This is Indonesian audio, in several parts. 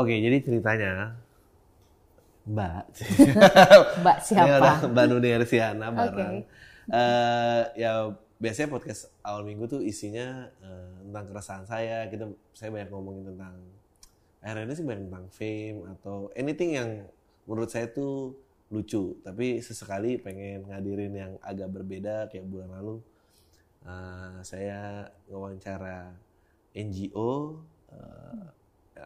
Oke, jadi ceritanya Mbak. Mbak siapa? Mbak Nuni Arsiana bareng. Eh, ya biasanya podcast awal minggu tuh isinya eh, tentang keresahan saya. Kita saya banyak ngomongin tentang akhirnya sih banyak tentang fame atau anything yang menurut saya tuh lucu. Tapi sesekali pengen ngadirin yang agak berbeda kayak bulan lalu. eh, saya ngewawancara NGO eh,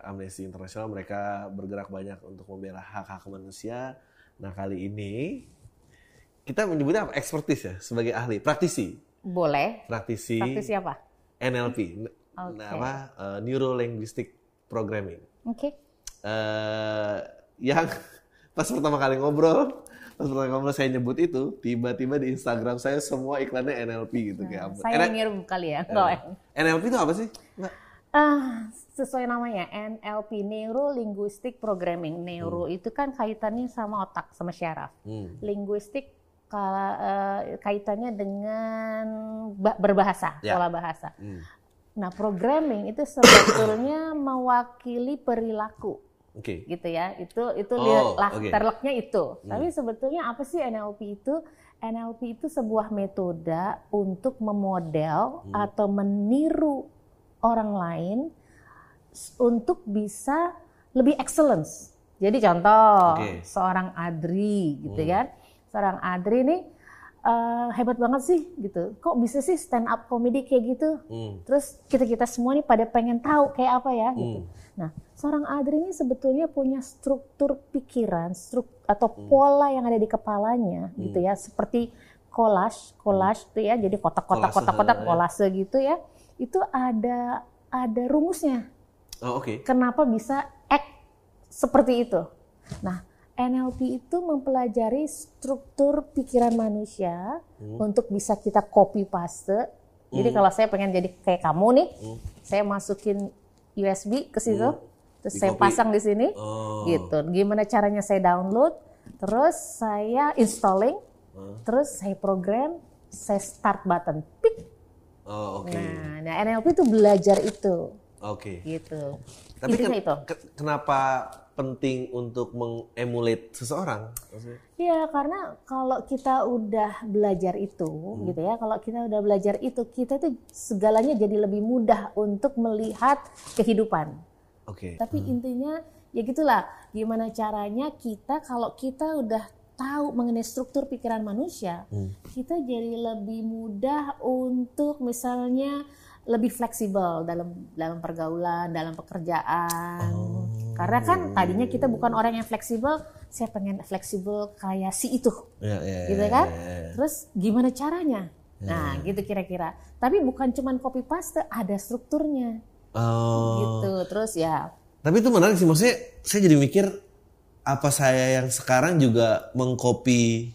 Amnesty International mereka bergerak banyak untuk membela hak-hak manusia. Nah kali ini kita menyebutnya apa? Expertise ya sebagai ahli, praktisi, Boleh. praktisi, Praktisi apa? NLP, Oke. nah, apa? eh, Neuro Linguistic Programming. Oke. eh yang pas pertama kali ngobrol, pas pertama kali ngobrol saya nyebut itu, tiba-tiba di Instagram saya semua iklannya NLP gitu kayak apa? Saya N- niru kali ya. eh, Kalau NLP itu apa sih? Ah, sesuai namanya NLP Neuro Linguistic Programming. Neuro itu kan kaitannya sama otak sama syaraf. Hmm. Eh, kaitannya dengan ba- berbahasa, Ya. pola bahasa. Hmm. Nah, programming itu sebetulnya mewakili perilaku Oke. gitu ya. Itu itu Oh, lah oke. terleknya itu. Tapi sebetulnya apa sih NLP itu? NLP itu sebuah metode untuk memodel Hmm. atau meniru orang lain untuk bisa lebih excellence. Jadi contoh Oke. seorang Adri gitu Hmm. kan. Seorang Adri nih eh, hebat banget sih gitu. Kok bisa sih stand up comedy kayak gitu? Hmm. Terus kita-kita semua nih pada pengen tahu kayak apa ya gitu. Hmm. Nah, seorang Adri ini sebetulnya punya struktur pikiran, struk atau Hmm. pola yang ada di kepalanya gitu ya, seperti collage, collage tuh ya, jadi kotak-kotak Kolase, kotak-kotak ya. kolase gitu ya. Itu ada ada rumusnya. Oh oke. Kenapa bisa act seperti itu? Nah, NLP itu mempelajari struktur pikiran manusia Hmm. untuk bisa kita copy paste. Jadi kalau saya pengen jadi kayak kamu nih, Hmm. saya masukin USB ke situ, terus Di saya copy. pasang di sini, Oh. gitu. Gimana caranya saya download, terus saya installing, Hmm. terus saya program, saya start button, pik. Oh oke. Nah, nah NLP itu belajar itu, Oke. gitu. Tapi Intinya ken- itu. ke- kenapa penting untuk mengemulate seseorang? Iya, karena kalau kita udah belajar itu, Hmm. gitu ya, kalau kita udah belajar itu, kita tuh segalanya jadi lebih mudah untuk melihat kehidupan. Oke. Tapi intinya ya gitulah, gimana caranya kita kalau kita udah tahu mengenai struktur pikiran manusia, Hmm. kita jadi lebih mudah untuk misalnya lebih fleksibel dalam dalam pergaulan, dalam pekerjaan. Oh. Karena kan tadinya kita bukan orang yang fleksibel, saya pengen fleksibel kayak si itu, Ya, ya, gitu ya, kan? ya, ya. Terus gimana caranya? Nah, gitu kira-kira. Tapi bukan cuman copy paste, ada strukturnya, Oh. gitu. Terus ya Tapi itu menarik sih, maksudnya saya jadi mikir apa saya yang sekarang juga mengcopy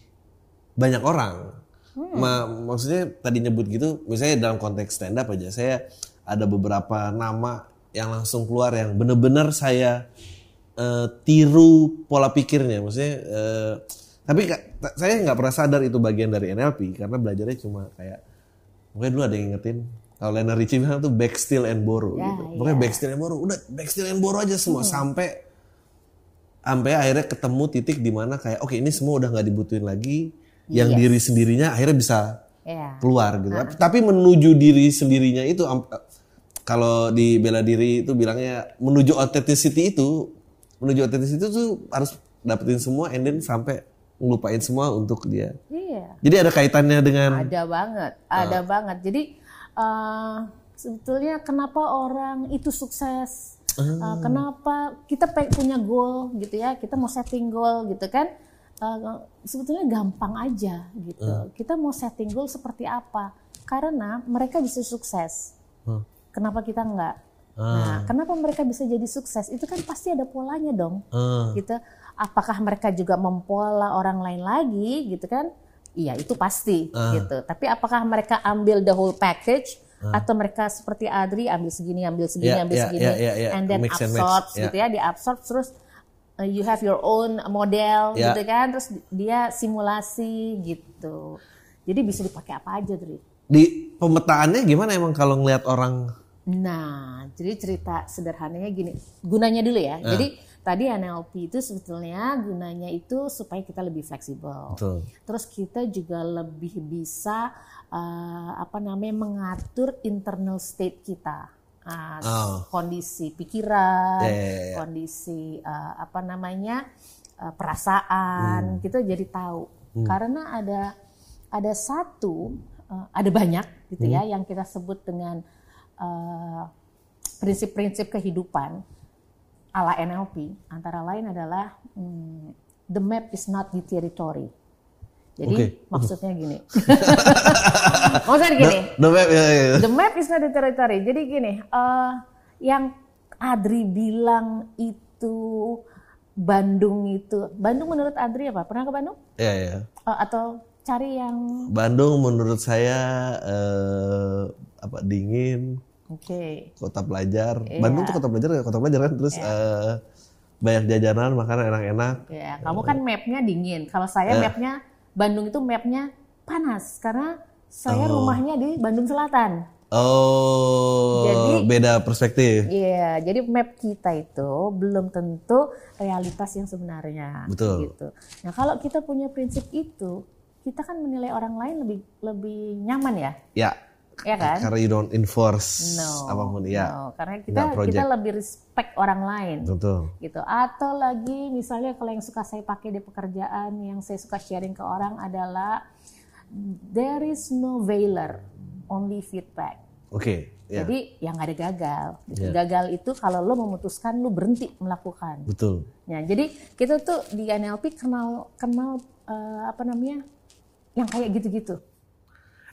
banyak orang. Hmm. Ma- maksudnya tadi nyebut gitu, misalnya dalam konteks stand up aja, saya ada beberapa nama yang langsung keluar yang bener-bener saya eh, tiru pola pikirnya, maksudnya. eh, tapi saya nggak pernah sadar itu bagian dari NLP karena belajarnya cuma kayak mungkin dulu ada yang ingetin kalau Lena Richie bilang tuh back steal and borrow Ya, gitu. Pokoknya ya. back steal and borrow, udah back steal and borrow aja semua sampai sampai akhirnya ketemu titik di mana kayak oke ini semua udah nggak dibutuhin lagi, yang Yes. diri sendirinya akhirnya bisa ya keluar gitu. Tapi menuju diri sendirinya itu kalau di bela diri itu bilangnya menuju authenticity itu, menuju authenticity itu tuh harus dapetin semua and then sampai ngelupain semua untuk dia. iya. Jadi ada kaitannya dengan Ada banget, ada banget. Jadi eh, sebetulnya kenapa orang itu sukses? Eh, kenapa kita punya goal gitu ya? Kita mau setting goal gitu kan? Eh, sebetulnya gampang aja gitu. Kita mau setting goal seperti apa? Karena mereka bisa sukses. Hmm. Kenapa kita enggak? Nah, kenapa mereka bisa jadi sukses? Itu kan pasti ada polanya dong Eh, gitu. Apakah mereka juga mempola orang lain lagi gitu kan? Iya itu pasti Ah. gitu. Tapi apakah mereka ambil the whole package atau mereka seperti Adri ambil segini, ambil segini, Ya, ambil ya, segini, ya, ya, ya. and then Mix and match. absorb Ya. gitu ya, diabsorb terus uh, you have your own model Ya. gitu kan, terus dia simulasi gitu. Jadi bisa dipakai apa aja, Dri. di pemetaannya gimana emang kalau ngelihat orang Nah, jadi cerita sederhananya gini, gunanya dulu ya. Ah. Jadi tadi NLP itu sebetulnya gunanya itu supaya kita lebih fleksibel. Betul. Terus kita juga lebih bisa eh, apa namanya mengatur internal state kita, Oh. kondisi pikiran, Ya, ya, ya. kondisi eh, apa namanya eh, perasaan, kita jadi tahu. Karena ada ada satu, eh, ada banyak gitu ya yang kita sebut dengan prinsip-prinsip kehidupan ala NLP. Antara lain adalah hmm, the map is not the territory. Jadi Oke. maksudnya gini. maksudnya gini. The web ya, ya. The map is not the territory. Jadi gini, eh, yang Adri bilang itu Bandung itu, Bandung menurut Adri apa? Pernah ke Bandung? Ya, ya. Eh, atau cari yang, Bandung menurut saya eh, apa dingin, oke, kota pelajar. Iya. Bandung tuh kota pelajar, kota pelajar kan. Terus eh, banyak jajanan, makanan enak-enak. ya kamu kan mapnya dingin. Kalau saya Eh. mapnya Bandung itu mapnya panas karena saya rumahnya di Bandung Selatan. Oh, Jadi- beda perspektif. Iya, jadi map kita itu belum tentu realitas yang sebenarnya. Betul. Gitu. Nah, kalau kita punya prinsip itu, kita kan menilai orang lain lebih lebih nyaman ya, Ya, ya kan? karena you don't enforce No, apa pun. Ya, no, karena kita kita lebih respect orang lain. betul. gitu atau lagi misalnya kalau yang suka saya pakai di pekerjaan yang saya suka sharing ke orang adalah there is no veiler only feedback Oke, ya, jadi yang ada gagal gitu. Ya. gagal itu kalau lo memutuskan lo berhenti melakukan betul. ya jadi kita tuh di NLP kenal kenal eh, apa namanya yang kayak gitu-gitu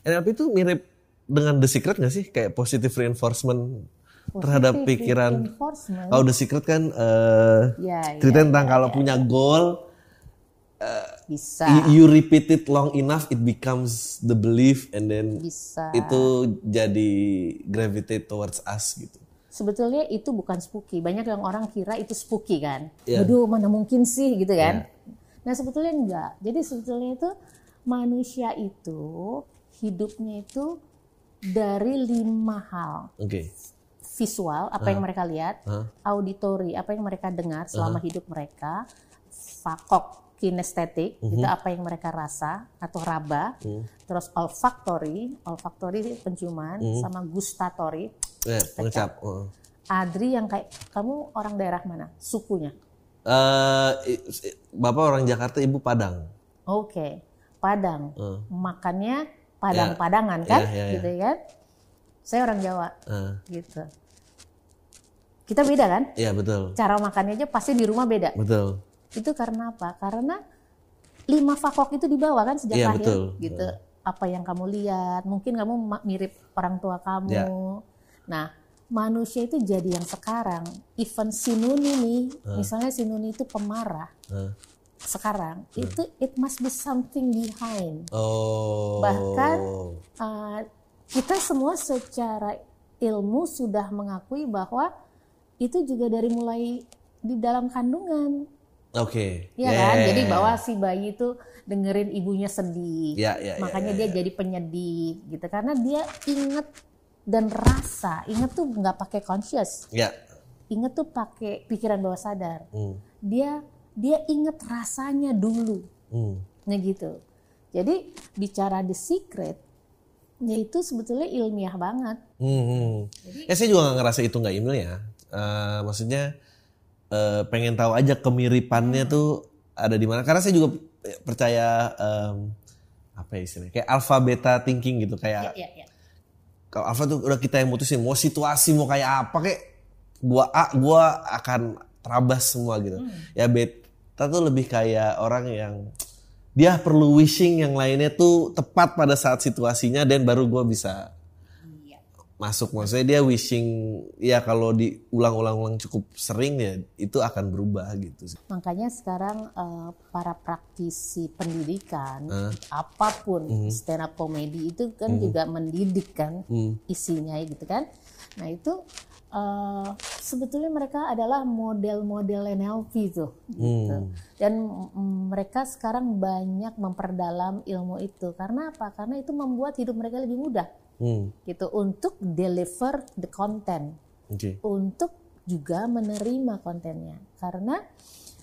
NLP itu mirip dengan The Secret nggak sih? Kayak positive reinforcement terhadap Positive pikiran. reinforcement. Kalau The Secret kan eh ya, ya, cerita tentang kalau punya goal, bisa you, you repeat it long enough, it becomes the belief, and then bisa itu jadi gravitate towards us gitu. sebetulnya itu bukan spooky. Banyak yang orang kira itu spooky kan. Iya. Waduh, mana mungkin sih gitu kan. Nah, sebetulnya enggak. Jadi sebetulnya itu manusia itu hidupnya itu dari lima hal. Oke, Visual, apa yang mereka lihat, Hah? auditory, apa yang mereka dengar selama hidup mereka, fakok, kinestetik, itu apa yang mereka rasa atau raba, terus olfactory, olfactory penciuman, sama gustatory, pengecap. Oh. Adri yang kayak kamu orang daerah mana? Sukunya. Eh, i- Bapak orang Jakarta, Ibu Padang. Oke, Padang. Eh. Makannya Padang-Padangan kan? Ya, ya, ya. Gitu kan? Saya orang Jawa, Eh, gitu. Kita beda kan? Iya betul, Cara makannya aja pasti di rumah beda. betul. Itu karena apa? Karena lima fakok itu dibawa kan sejak Iya, lahir, betul. gitu. Apa yang kamu lihat, mungkin kamu mirip orang tua kamu. Ya. Nah, manusia itu jadi yang sekarang. Even si Nuni nih, misalnya si Nuni itu pemarah. Eh. Sekarang itu it must be something behind. Oh. Bahkan uh, kita semua secara ilmu sudah mengakui bahwa itu juga dari mulai di dalam kandungan. Oke. Ya Yeah. kan? Jadi bahwa si bayi itu dengerin ibunya sedih. Ya, ya, ya, Makanya dia jadi penyedih gitu karena dia inget dan rasa. Inget tuh nggak pakai conscious. Ya. Inget tuh pakai pikiran bawah sadar. Hmm. Dia dia inget rasanya dulu. Hmm. Nah gitu. Jadi bicara the secret ya itu sebetulnya ilmiah banget. Hmm, hmm. Ya saya juga nggak ngerasa itu nggak ilmiah. Eh, maksudnya eh, pengen tahu aja kemiripannya Hmm. tuh ada di mana. Karena saya juga percaya em, apa ya istilahnya kayak alpha beta thinking gitu kayak Ya, ya. kalau alpha tuh udah kita yang mutusin mau situasi mau kayak apa kayak gua A gua akan terabas semua gitu. Hmm. Ya beta tuh lebih kayak orang yang dia perlu wishing yang lainnya tuh tepat pada saat situasinya dan baru gua bisa Iya. masuk maksudnya dia wishing ya kalau diulang-ulang-ulang cukup sering ya itu akan berubah gitu sih. Makanya sekarang eh, para praktisi pendidikan Hmm. apa pun stand up comedy itu kan juga mendidik kan Hmm. isinya gitu kan. Nah itu eh, sebetulnya mereka adalah model-model NLP tuh. Gitu. Hmm. Dan mm, mereka sekarang banyak memperdalam ilmu itu. Karena apa? Karena itu membuat hidup mereka lebih mudah. Hmm. gitu untuk deliver the content Oke. untuk juga menerima kontennya karena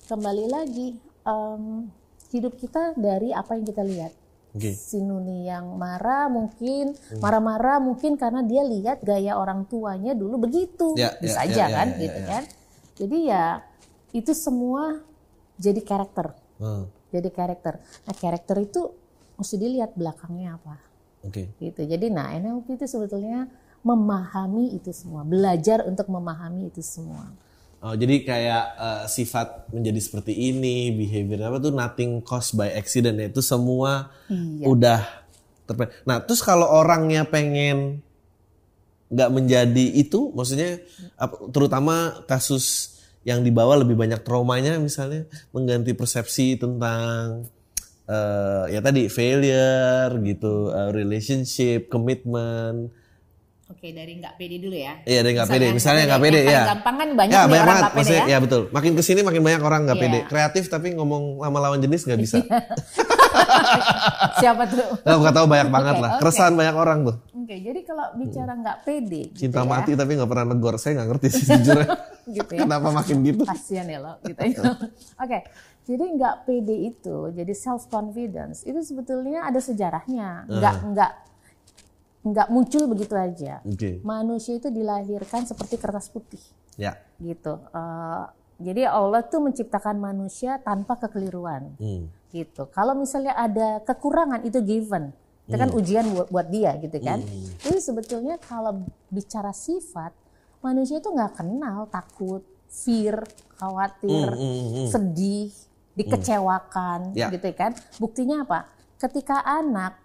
kembali lagi em, hidup kita dari apa yang kita lihat Oke. si Nuni yang marah mungkin marah-marah mungkin karena dia lihat gaya orang tuanya dulu begitu. Ya, bisa ya, aja ya, ya, kan ya, gitu ya. kan. Jadi ya itu semua jadi karakter. Hmm. jadi karakter. Nah karakter itu mesti dilihat belakangnya apa. Oke. gitu. Jadi nah NLP itu sebetulnya memahami itu semua. Belajar untuk memahami itu semua Oh, jadi kayak eh, sifat menjadi seperti ini, behavior apa tuh nothing caused by accident ya. Itu semua Iya. udah terpe. Nah, terus kalau orangnya pengen nggak menjadi itu, maksudnya terutama kasus yang dibawa lebih banyak traumanya misalnya mengganti persepsi tentang eh, ya tadi failure gitu, eh, relationship, commitment. Oke, dari nggak pede dulu ya. Iya, ada nggak pede. Misalnya nggak pede ya. Gampang kan banyak ya, banyak orang banget. nggak pede ya. ya betul. Makin ke sini makin banyak orang nggak Iya. pede. Kreatif tapi ngomong sama lawan jenis nggak bisa. Siapa tuh? Nggak nggak tahu banyak banget Oke, lah. Keresahan banyak orang tuh. Oke, jadi kalau bicara nggak pede, gitu Cinta ya, mati tapi nggak pernah negor. Saya nggak ngerti sih jujur. gitu ya. Kenapa makin gitu? Kasian ya lo, gitu ya. Oke, jadi nggak pede itu, jadi self confidence itu sebetulnya ada sejarahnya. Ah. Nggak nggak nggak muncul begitu aja. Oke. Manusia itu dilahirkan seperti kertas putih, Ya. gitu. Eh, jadi Allah tuh menciptakan manusia tanpa kekeliruan. Hmm. gitu. Kalau misalnya ada kekurangan itu given, itu kan ujian buat, buat dia gitu kan. Jadi sebetulnya kalau bicara sifat, manusia itu nggak kenal takut, fear, khawatir, sedih, dikecewakan, Ya. gitu kan. Buktinya apa? Ketika anak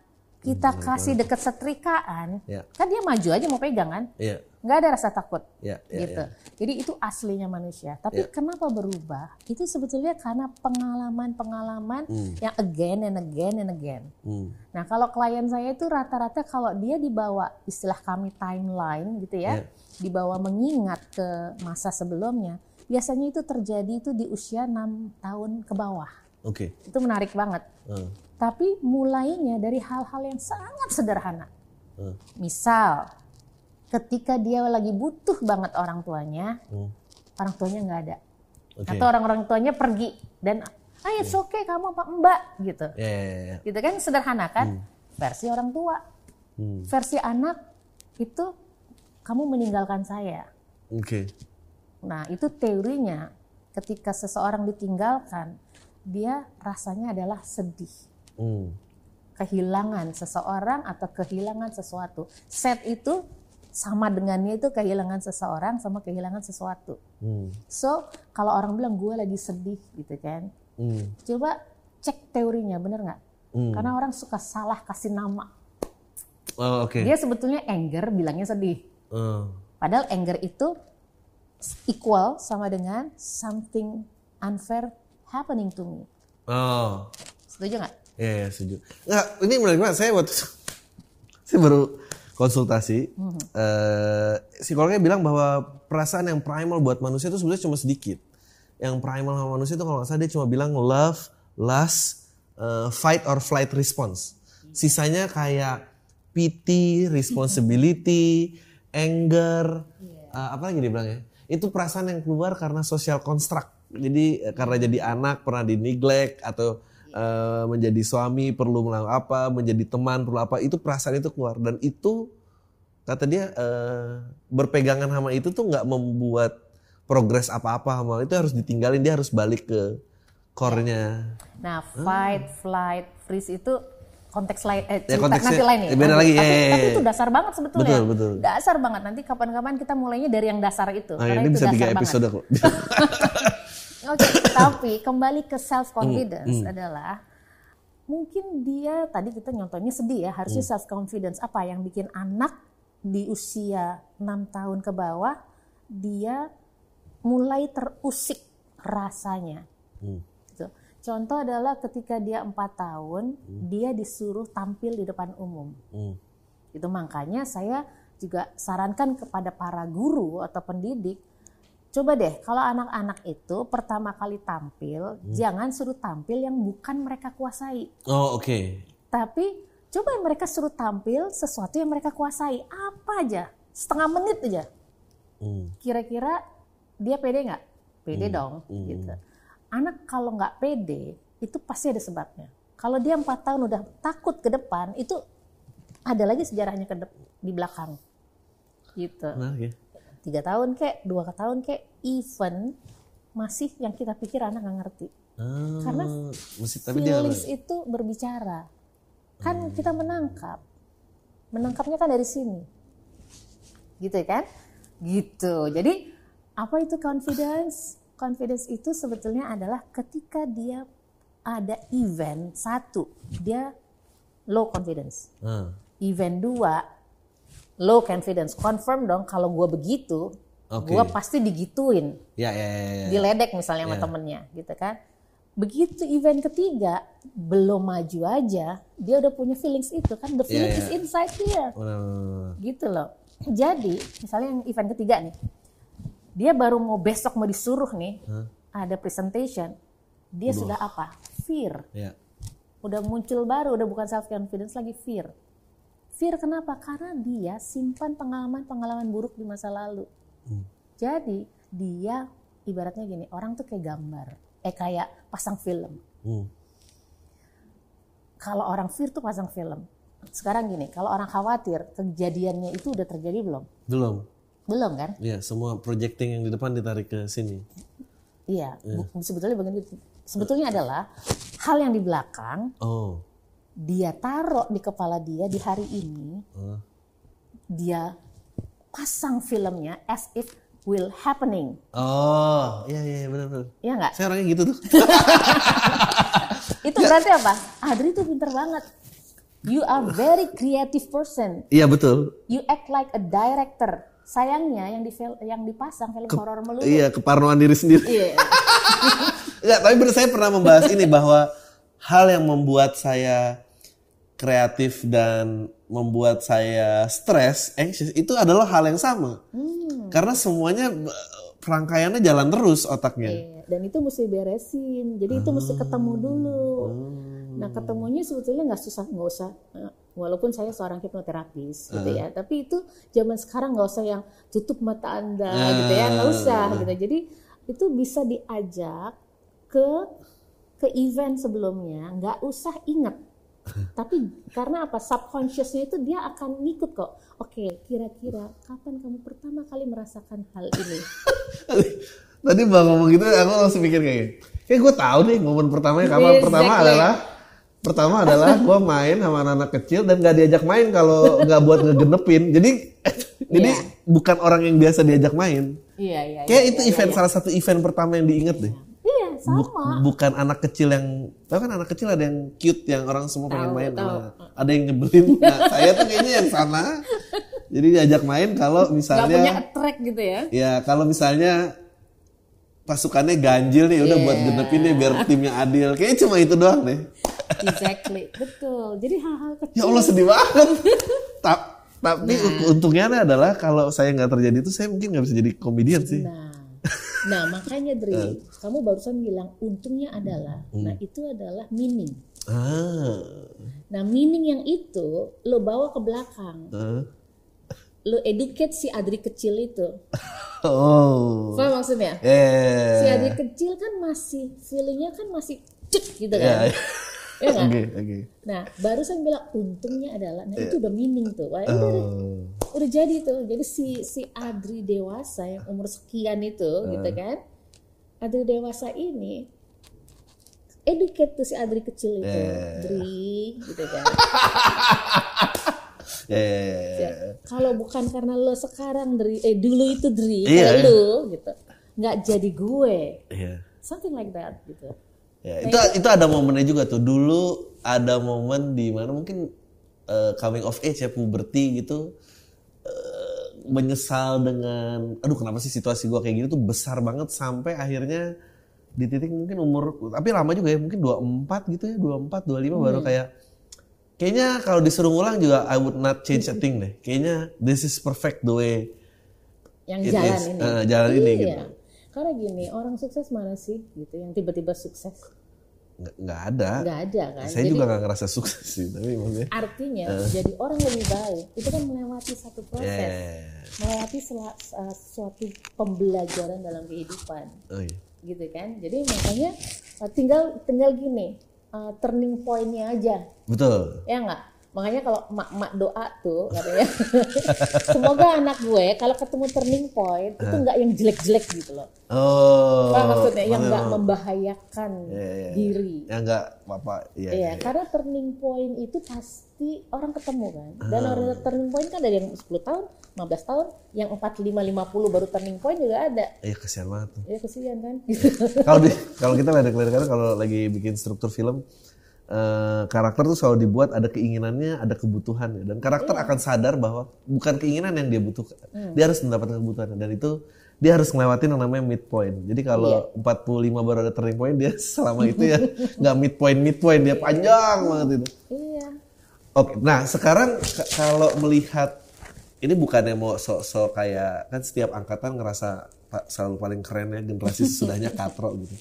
kita kasih deket setrikaan, Ya. kan dia maju aja mau pegang kan, Iya. nggak ada rasa takut Ya, ya, gitu. ya. Jadi itu aslinya manusia. Tapi kenapa berubah? Itu sebetulnya karena pengalaman-pengalaman yang again and again and again. Hmm. Nah kalau klien saya itu rata-rata kalau dia dibawa istilah kami timeline gitu ya, Ya. dibawa mengingat ke masa sebelumnya, biasanya itu terjadi itu di usia enam tahun ke bawah. Oke. Itu menarik banget. Hmm. Tapi mulainya dari hal-hal yang sangat sederhana. Hmm. Misal, ketika dia lagi butuh banget orang tuanya, Hmm. orang tuanya nggak ada. Oke. Atau orang-orang tuanya pergi dan, ah it's okay kamu apa mbak gitu. Ya, ya, ya, ya. Gitu kan sederhana kan? Versi orang tua. Hmm. Versi anak itu kamu meninggalkan saya. Oke. Nah itu teorinya ketika seseorang ditinggalkan, dia rasanya adalah sedih. Hmm. kehilangan seseorang atau kehilangan sesuatu. Set itu sama dengannya itu kehilangan seseorang sama kehilangan sesuatu. Hmm. So kalau orang bilang gue lagi sedih gitu kan, Hmm. coba cek teorinya bener nggak? Hmm. Karena orang suka salah kasih nama. Oh, oke. Dia sebetulnya anger bilangnya sedih. Hmm. Padahal anger itu equal sama dengan something unfair happening to me. Oh. Setuju nggak? Iya, ya, setuju. Nggak, ini menarik banget. Saya waktu saya baru konsultasi, eh, psikolognya bilang bahwa perasaan yang primal buat manusia itu sebenarnya cuma sedikit. Yang primal sama manusia itu kalau nggak salah dia cuma bilang love, lust, eh, fight or flight response. Sisanya kayak pity, responsibility, anger, eh, apa lagi dia bilang ya? Itu perasaan yang keluar karena social construct. Jadi eh, karena jadi anak pernah di neglect atau eh, menjadi suami perlu melakukan apa, menjadi teman perlu apa, itu perasaan itu keluar dan itu kata dia eh, berpegangan sama itu tuh nggak membuat progres apa-apa sama itu harus ditinggalin dia harus balik ke core-nya. Nah, fight, flight, freeze itu konteks lain, eh, Ya, cerita konteksnya nanti lain ya. beda lagi, Tapi, ya, ya, tapi ya. itu dasar banget sebetulnya. Betul, betul. Dasar banget. Nanti kapan-kapan kita mulainya dari yang dasar itu. Nah, karena ini itu bisa dasar tiga banget. episode kok. Oke, tapi kembali ke self Hmm, confidence adalah mungkin dia tadi kita nyontohnya sedih ya, harusnya Hmm. self confidence apa yang bikin anak di usia 6 tahun ke bawah dia mulai terusik rasanya. Hmm. Gitu. Contoh adalah ketika dia empat tahun, dia disuruh tampil di depan umum. Hmm. Itu makanya saya juga sarankan kepada para guru atau pendidik, coba deh kalau anak-anak itu pertama kali tampil, jangan suruh tampil yang bukan mereka kuasai, Oh oke. tapi Coba mereka suruh tampil sesuatu yang mereka kuasai, apa aja, setengah menit aja. Hmm. Kira-kira dia pede nggak? Pede Hmm. dong, gitu. Anak kalau nggak pede, itu pasti ada sebabnya. Kalau dia empat tahun udah takut ke depan, itu ada lagi sejarahnya ke di belakang, gitu. Menarik ya. Tiga tahun kek, dua tahun kek, even masih yang kita pikir anak nggak ngerti. Ah, Karena mesti tapi dia Feelings itu berbicara. Kan kita menangkap. Menangkapnya kan dari sini. Gitu kan? Gitu. Jadi apa itu confidence? Confidence itu sebetulnya adalah ketika dia ada event satu, dia low confidence. Ah, Event dua, low confidence. Confirm dong kalau gua begitu, Oke. gua pasti digituin ya ya ya. ya. diledek misalnya sama Iya. temennya gitu kan begitu event ketiga belum maju aja dia udah punya feelings itu kan the feeling Iya, is iya. inside here Benar-benar. gitu loh jadi misalnya yang event ketiga nih dia baru mau besok mau disuruh nih Hah? ada presentation dia sudah apa fear Ya. udah muncul baru udah bukan self confidence lagi fear fear kenapa karena dia simpan pengalaman-pengalaman buruk di masa lalu Hmm. jadi dia ibaratnya gini orang tuh kayak gambar eh kayak pasang film Hmm. kalau orang fear tuh pasang film sekarang gini kalau orang khawatir kejadiannya itu udah terjadi belum Belum. belum kan Ya, semua projecting yang di depan ditarik ke sini. iya bu- sebetulnya begitu sebetulnya adalah hal yang di belakang Oh. Dia taruh di kepala dia di hari ini Ah. dia pasang filmnya as if will happening Oh, iya iya benar benar. ya nggak Saya orangnya gitu tuh. itu berarti apa Adri tuh pinter banget you are very creative person Iya betul. you act like a director sayangnya yang di yang dipasang film horor melulu Iya, keparnoan diri sendiri. Iya. Enggak, tapi saya pernah membahas ini bahwa hal yang membuat saya kreatif dan membuat saya stres, anxious itu adalah hal yang sama. Karena semuanya eh, rangkaiannya jalan terus otaknya. Iya, dan itu mesti beresin. Jadi itu mesti ketemu dulu. Nah ketemunya sebetulnya nggak susah nggak usah. Eh, walaupun saya seorang hipnoterapis gitu ya. Tapi itu zaman sekarang nggak usah yang tutup mata anda gitu ya. Nggak usah gitu. Jadi itu bisa diajak ke ke event sebelumnya. Nggak usah ingat tapi karena apa subconsciousnya itu dia akan ngikut kok oke kira-kira kapan kamu pertama kali merasakan hal ini Tadi bang ngomong gitu, aku langsung mikir kayak, kayak gue tahu nih momen pertamanya kapan. Pertama Exactly. adalah, pertama adalah gue main sama anak-anak kecil dan gak diajak main kalau nggak buat ngegenepin. Jadi, jadi bukan orang yang biasa diajak main. iya iya Kayak itu event salah satu event pertama yang diinget deh. Iya Bu- sama bukan anak kecil yang, tau kan anak kecil ada yang cute yang orang semua pengen main. Nah, ada yang nyebelin. Nah, saya tuh kayaknya yang sana. Jadi diajak main kalau misalnya punya attract gitu ya Ya kalau misalnya pasukannya ganjil nih udah buat Iya. genepin deh biar timnya adil. Kayaknya cuma itu doang deh. exactly betul jadi hal-hal kecil Ya Allah sedih banget. Ta- tapi Nah. untungnya adalah kalau saya nggak terjadi itu saya mungkin nggak bisa jadi komedian sih. nah nah makanya Dri kamu barusan bilang untungnya adalah nah itu adalah meaning Ah. nah meaning yang itu lo bawa ke belakang Ah. lo educate si Adri kecil itu Oh. apa maksudnya Eh. si Adri kecil kan masih feelingnya kan masih cek gitu kan ya kan? Oke oke. nah barusan bilang untungnya adalah nah itu udah meaning tuh. Wah, udah, udah Oh. udah jadi tuh. Jadi si si Adri dewasa yang umur sekian itu gitu kan? Adri dewasa ini educate tuh si Adri kecil itu. Dri gitu kan? Ya, ya, ya, ya. kalau bukan karena lo sekarang Dri eh dulu itu Dri Iya. kayak lo gitu nggak jadi gue. Iya. something like that gitu Ya, itu itu ada momennya juga tuh. Dulu ada momen di mana mungkin eh, coming of age ya puberty gitu eh, menyesal dengan aduh kenapa sih situasi gua kayak gini tuh besar banget sampai akhirnya di titik mungkin umur tapi lama juga ya mungkin 24 gitu ya 24 25 baru kayak kayaknya kalau disuruh ngulang juga I would not change a thing deh. Kayaknya this is perfect the way yang jalan is, ini eh, jalan ini iya. gitu. Karena gini orang sukses mana sih gitu yang tiba-tiba sukses nggak ada. nggak ada kan Saya jadi juga nggak ngerasa sukses sih, tapi maksudnya. artinya jadi orang lebih baik itu kan melewati satu proses Yeah. melewati sela- uh, suatu pembelajaran dalam kehidupan Oh iya. gitu kan jadi makanya uh, tinggal tinggal gini uh, turning pointnya aja Betul. ya nggak makanya kalau emak-emak doa tuh katanya semoga anak gue kalau ketemu turning point itu nggak yang jelek-jelek gitu loh Oh. apa maksudnya yang nggak membahayakan Iya, iya, diri Ya enggak apa-apa. Iya. Iya, karena turning point itu pasti orang ketemu kan. Dan orang turning point kan ada yang 10 tahun, 15 tahun, yang 45 50 baru turning point juga ada. Iya kasihan banget tuh. Ya kesian kan. kalau di kalau kita ada kadang kalau lagi bikin struktur film eh, karakter tuh selalu dibuat ada keinginannya ada kebutuhannya. Dan karakter akan sadar bahwa bukan keinginan yang dia butuhkan. Dia harus mendapatkan kebutuhannya. Dan itu dia harus ngelewatin yang namanya midpoint. Jadi kalau 45 baru ada turning point dia selama itu ya nggak midpoint midpoint. Dia panjang banget itu. Iya. Oke, nah sekarang kalau melihat ini bukannya mau sok-sok kayak kan setiap angkatan ngerasa selalu paling keren ya generasi sesudahnya katro gitu.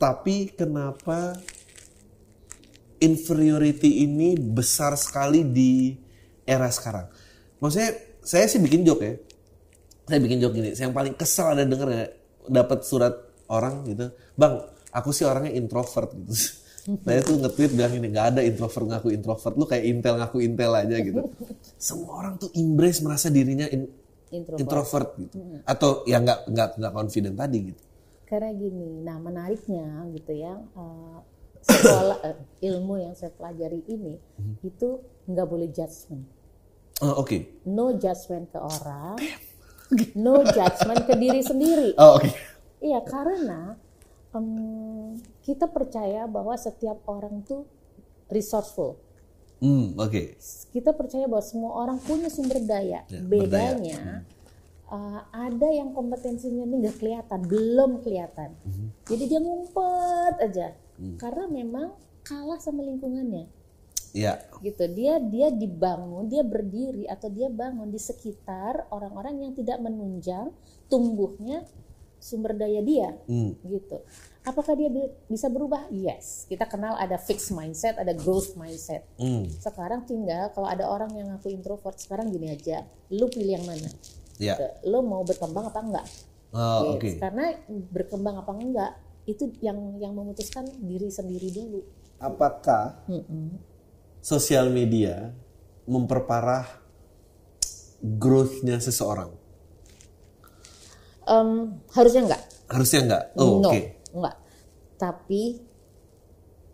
Tapi kenapa inferiority ini besar sekali di era sekarang? Maksudnya saya sih bikin joke ya. Saya bikin joke gini, saya yang paling kesel ada denger ya dapat surat orang gitu, "Bang, aku sih orangnya introvert." gitu. Saya tuh nge-tweet bilang ini nggak ada introvert ngaku introvert, lu kayak intel ngaku intel aja gitu. Semua orang tuh embrace merasa dirinya in- Introvert. introvert gitu. Atau ya nggak nggak nggak confident tadi gitu. Karena gini, nah menariknya gitu ya, eh, sekolah eh, ilmu yang saya pelajari ini itu nggak boleh judgment. Oh, oke. No judgment ke orang, no judgment ke diri sendiri. Oh, oke. Iya, karena em, kita percaya bahwa setiap orang tuh resourceful. Hmm, oke. Kita percaya bahwa semua orang punya sumber daya. Ya, Bedanya uh, ada yang kompetensinya ini nggak kelihatan, belum kelihatan. Jadi dia ngumpet aja. Karena memang kalah sama lingkungannya. Iya. Gitu. Dia dia dibangun, dia berdiri atau dia bangun di sekitar orang-orang yang tidak menunjang tumbuhnya sumber daya dia Hmm. gitu. Apakah dia bi- bisa berubah? Yes. Kita kenal ada fixed mindset, ada growth mindset. Hmm. Sekarang tinggal kalau ada orang yang ngaku introvert, sekarang gini aja, lu pilih yang mana? Iya. Lu mau berkembang apa enggak? Oh, Yes. oke. Karena berkembang apa enggak itu yang yang memutuskan diri sendiri dulu. Apakah Mm-mm. sosial media memperparah growth-nya seseorang? Em, harusnya enggak. Harusnya enggak. Oh, no, oke. enggak. Tapi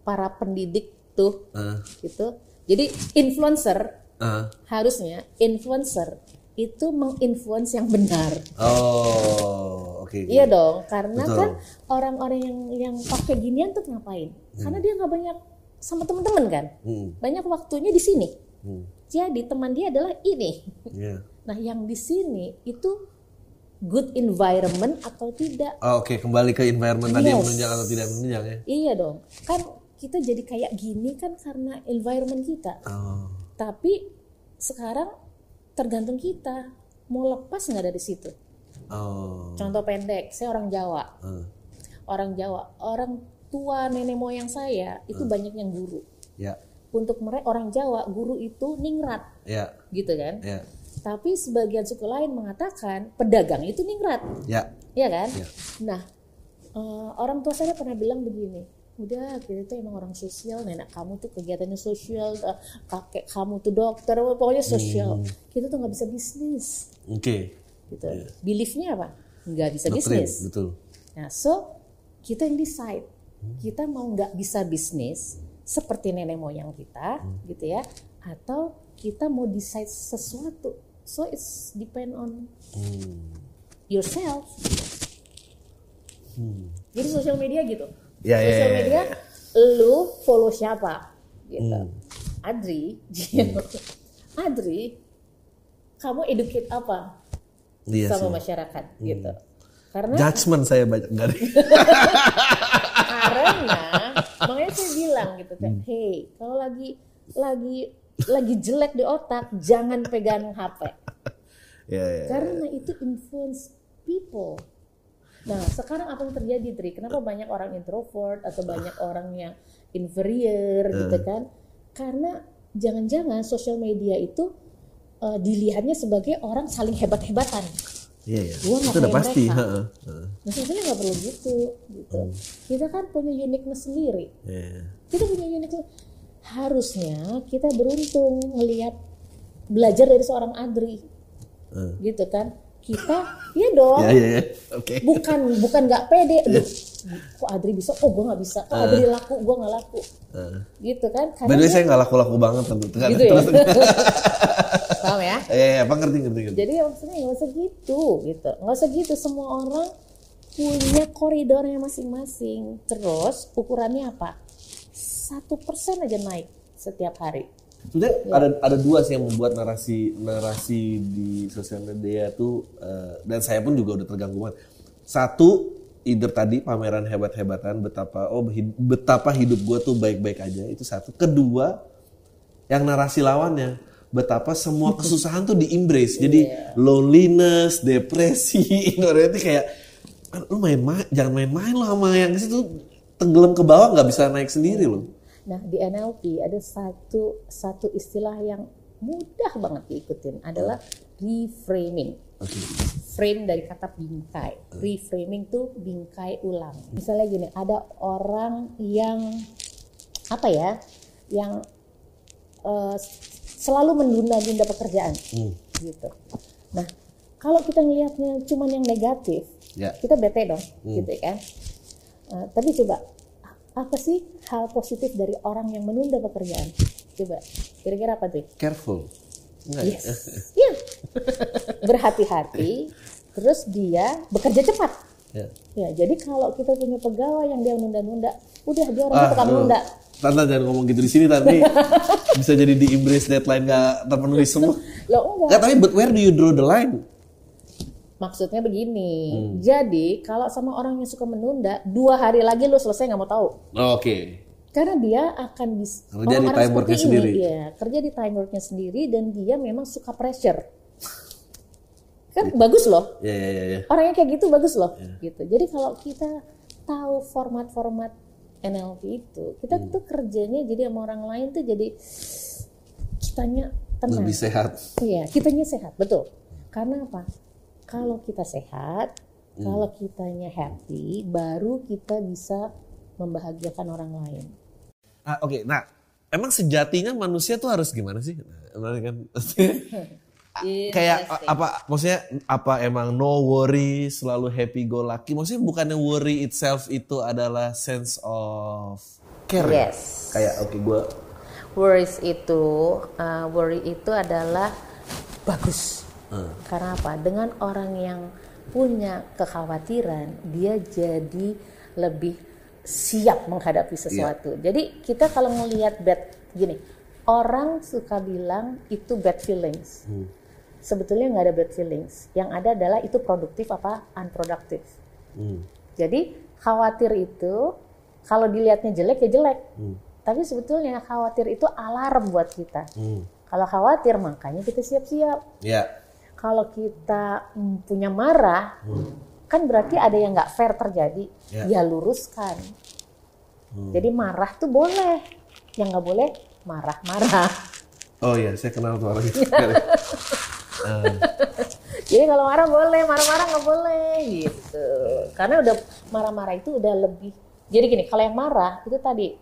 para pendidik tuh Ah, gitu. Jadi influencer ah. harusnya influencer itu menginfluence yang benar. Oh, oke. oke. Iya dong, karena Betul. kan orang-orang yang yang pakai ginian tuh ngapain? Karena dia nggak banyak sama teman-teman kan, Hmm, banyak waktunya di sini. hmm. Jadi teman dia adalah ini. Iya. Nah, yang di sini itu good environment atau tidak? Oh, Oke, kembali ke environment tadi yang Yes. menunjang atau tidak menunjang ya. Iya dong, kan kita jadi kayak gini kan karena environment kita. Oh. Tapi sekarang tergantung kita mau lepas nggak dari situ. Oh. Contoh pendek, saya orang Jawa. Ah, orang Jawa, orang tua nenek moyang saya itu banyak yang guru. ya, Untuk mereka orang Jawa, guru itu ningrat, ya, gitu kan? ya, Tapi sebagian suku lain mengatakan pedagang itu ningrat, ya. ya kan? Ya. Nah, eh, orang tua saya pernah bilang begini, udah kita tuh emang orang sosial, nenek kamu tuh kegiatannya sosial, eh, kakek kamu tuh dokter, pokoknya sosial. Hmm. Kita tuh nggak bisa bisnis, Oke. Gitu. Beliefnya apa? Nggak bisa Doktrin, bisnis. betul. Nah, so kita yang decide. Kita mau nggak bisa bisnis seperti nenek moyang kita, gitu ya, atau kita mau decide sesuatu. So it's depend on Hmm. yourself. Jadi sosial media gitu. Ya, ya, sosial ya, ya, media, lu follow siapa? Gitu. Hmm. Adri, gitu. Adri, kamu educate apa Iya sama sih. masyarakat? Gitu. Karena Judgment saya banyak ada. karena makanya saya bilang gitu kan hey kalau lagi lagi lagi jelek di otak jangan pegang HP ya, ya. karena itu influence people Nah, sekarang apa yang terjadi, Tri? Kenapa banyak orang introvert atau banyak orang yang inferior gitu kan? Karena jangan-jangan sosial media itu uh, dilihatnya sebagai orang saling hebat-hebatan. Iya, iya. Gua Itu udah pasti. heeh. Nah, sebetulnya nggak perlu gitu, gitu. Kita kan punya uniqueness sendiri. Iya. Kita punya uniqueness. Harusnya kita beruntung melihat belajar dari seorang Adri, Hmm. gitu kan? Kita, iya dong. Iya, iya, iya. Oke. bukan bukan nggak pede. Aduh, kok Adri bisa? Oh gue nggak bisa. Kok Adri laku gue nggak laku. Heeh. gitu kan? By the way, dia- saya nggak laku-laku banget tentu. Gitu ya? terus, paham ya? Iya, iya, apa ngerti, ngerti, ngerti. jadi maksudnya nggak usah gitu. Gitu nggak usah gitu semua orang punya koridornya masing-masing. Terus ukurannya apa? Satu persen aja naik setiap hari Sebenarnya Iya. ada ada dua sih yang membuat narasi narasi di sosial media tuh eh, dan saya pun juga udah terganggu banget. Satu, either tadi pameran hebat-hebatan betapa oh betapa hidup gue tuh baik-baik aja itu satu. Kedua, yang narasi lawannya betapa semua kesusahan tuh di embrace. Jadi Iya. loneliness, depresi, itu kayak "Ah, lu main-main jangan main-main lo sama yang situ tenggelam ke bawah nggak bisa naik sendiri loh. Nah di NLP ada satu satu istilah yang mudah banget diikutin adalah reframing. Frame dari kata bingkai. Reframing tuh bingkai ulang. Misalnya gini, ada orang yang apa ya, yang eh, selalu menunda-nunda pekerjaan, Hmm. gitu. Nah kalau kita ngelihatnya cuman yang negatif, Ya. kita bete dong, gitu kan. Eh, tapi coba apa sih hal positif dari orang yang menunda pekerjaan? Coba kira-kira apa tuh? Careful. Enggak ya? Yes, ya. Berhati-hati, terus dia bekerja cepat. Ya. Ya, jadi kalau kita punya pegawai yang dia menunda-nunda, udah dia orang Ah, tukang aduh. nunda. Tante jangan ngomong gitu di sini Tante. Bisa jadi di embrace deadline gak terpenuhi semua. Loh enggak. Enggak, tapi but where do you draw the line? Maksudnya begini. Hmm. Jadi kalau sama orang yang suka menunda, dua hari lagi lu selesai nggak mau tahu. Oke. Karena dia akan bisa Kerja di time worknya sendiri. Iya, kerja di time worknya sendiri dan dia memang suka pressure. Kan bagus loh. Ya ya ya ya. Orangnya kayak gitu bagus loh. Iya. Gitu. Jadi kalau kita tahu format-format NLP itu, kita Hmm. tuh kerjanya jadi sama orang lain tuh jadi kitanya tenang. Lebih sehat. Iya, kitanya sehat, betul. Karena apa? Kalau kita sehat, Hmm. kalau kitanya happy, baru kita bisa membahagiakan orang lain. Ah, Oke, nah emang sejatinya manusia tuh harus gimana sih? Nah, kan kayak a- apa maksudnya apa emang no worry selalu happy go lucky maksudnya bukannya worry itself itu adalah sense of care ya? Yes. kayak oke gua Worries itu, uh, worry itu adalah bagus. Hmm. Karena apa? Dengan orang yang punya kekhawatiran, dia jadi lebih siap menghadapi Iya. sesuatu. Jadi kita kalau melihat bad, gini, orang suka bilang itu bad feelings. Hmm. Sebetulnya nggak ada bad feelings. Yang ada adalah itu produktif apa unproductive. Hmm. Jadi khawatir itu kalau dilihatnya jelek ya jelek. Hmm. Tapi sebetulnya khawatir itu alarm buat kita. Hmm. Kalau khawatir makanya kita siap-siap. ya Kalau kita punya marah, kan berarti ada yang nggak fair terjadi. Ya. Ya luruskan. Jadi marah tuh boleh. Yang nggak boleh marah-marah. oh iya saya kenal tuh orangnya Jadi kalau marah boleh, marah-marah nggak boleh gitu. Karena udah marah-marah itu udah lebih. Jadi gini, kalau yang marah itu tadi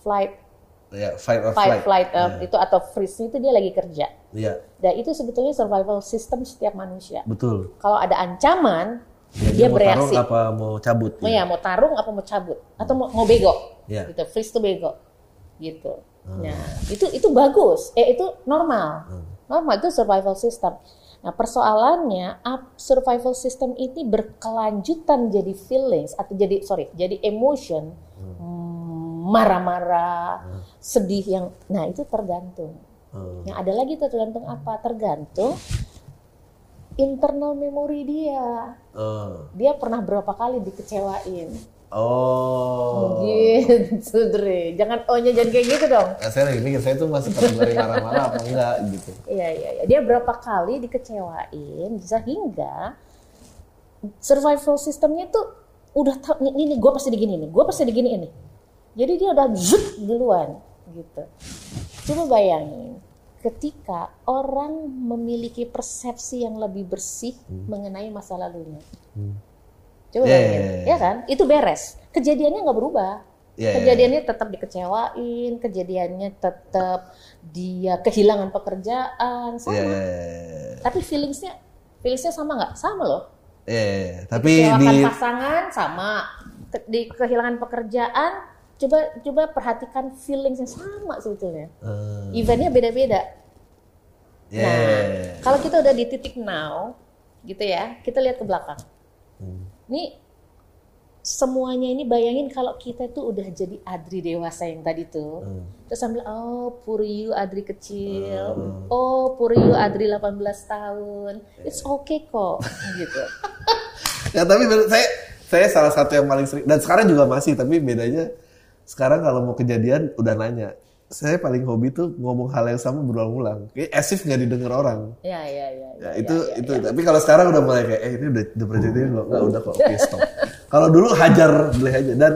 flight, ya fight or fight, flight flight uh, itu atau freeze itu dia lagi kerja. ya Dan itu sebetulnya survival system setiap manusia. betul Kalau ada ancaman, Ya, dia mau bereaksi. tarung apa mau cabut Oh ya, mau tarung apa mau cabut atau mau, mau bego. Ya. Gitu, freeze tuh bego. Gitu. Nah, itu itu bagus. Eh itu normal. Normal itu survival system. Nah, persoalannya up- survival system ini berkelanjutan jadi feelings atau jadi sorry, jadi emotion. Hmm, marah-marah, sedih yang nah itu tergantung. Hmm. Yang ada lagi tuh tergantung apa? Tergantung internal memori dia. Eh. Dia pernah berapa kali dikecewain. oh Gitu, Dre. Jangan O-nya jangan kayak gitu dong. Nah, saya lagi mikir saya tuh masih kategori marah-marah apa enggak gitu Iya, iya, iya. Dia berapa kali dikecewain sehingga survival systemnya tuh udah tahu nih, ini gue pasti digini nih, gue pasti digini ini. Jadi dia udah zut duluan gitu. Coba bayangin ketika orang memiliki persepsi yang lebih bersih mengenai masa lalunya. Coba Yeah, bayangin, yeah, yeah. ya kan? Itu beres. Kejadiannya nggak berubah. Yeah, yeah, kejadiannya tetap dikecewain, kejadiannya tetap dia kehilangan pekerjaan, sama. Iya, iya, iya. Tapi feelingsnya, feelingsnya sama nggak? Sama loh. Iya, iya. Tapi di pasangan sama, di kehilangan pekerjaan, coba coba perhatikan feelings yang sama sebetulnya. Eh, Eventnya beda-beda. Nah, iya, iya. kalau kita udah di titik now, gitu ya, kita lihat ke belakang. Hmm. Ini semuanya ini bayangin kalau kita tuh udah jadi Adri dewasa yang tadi tuh. Hmm. Terus sambil oh Puriyu Adri kecil. Oh Puriyu Adri 18 tahun. It's okay kok gitu. Ya tapi saya saya salah satu yang paling sering dan sekarang juga masih tapi bedanya sekarang kalau mau kejadian udah nanya. Saya paling hobi tuh ngomong hal yang sama berulang-ulang. Kayak asif nggak didengar orang. Ya ya ya. Ya, itu itu tapi kalau sekarang udah mulai kayak eh ini udah udah pernah jadi? Nggak udah kok. Oke, stop. kalau dulu hajar boleh aja dan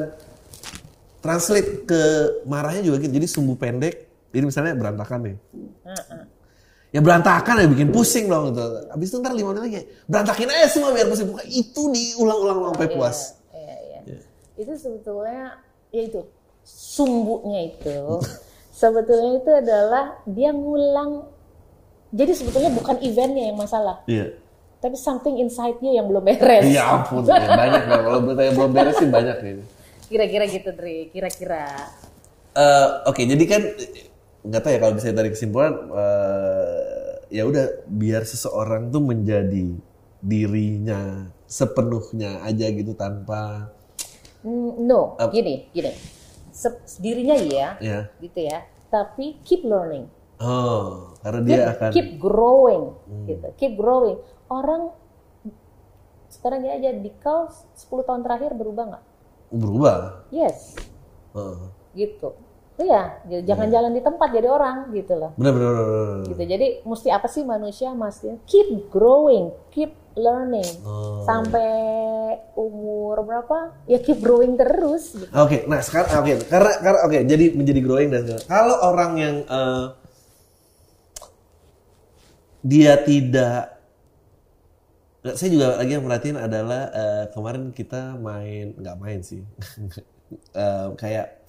translate ke marahnya juga gitu. Jadi sumbu pendek. Jadi misalnya berantakan nih. Ya berantakan ya bikin pusing dong gitu. Habis itu ntar lima menit lagi berantakin aja semua biar pusing. Pokoknya itu diulang-ulang sampai puas. Iya iya. Itu sebetulnya ya itu sumbunya itu sebetulnya itu adalah dia ngulang. Jadi sebetulnya bukan eventnya yang masalah, Iya. tapi something inside you yang belum beres. Iya ampun, ya, banyak dong. Kalau bertanya belum beres sih banyak gitu. Kira-kira gitu, Dri. Kira-kira. Eh, Oke, jadi kan nggak tahu ya kalau bisa tarik kesimpulan, eh, ya udah biar seseorang tuh menjadi dirinya sepenuhnya aja gitu tanpa Mm, No, gini, gini. Se- dirinya iya, ya. gitu ya. Tapi keep learning, Oh, karena keep, dia akan keep growing, Hmm. gitu. Keep growing. Orang sekarang dia aja di kau 10 tahun terakhir berubah nggak? berubah. Yes, Heeh. gitu. Iya, j- jangan jalan di tempat jadi orang gitu loh. Bener bener. bener. Gitu. Jadi mesti apa sih manusia mesti keep growing, keep learning Oh. sampai umur berapa? Ya keep growing terus. Gitu. Oke, nah sekarang oke karena karena oke jadi menjadi growing dan segala- kalau orang yang eh, dia tidak saya juga lagi yang merhatiin adalah eh, kemarin kita main nggak main sih Eh, kayak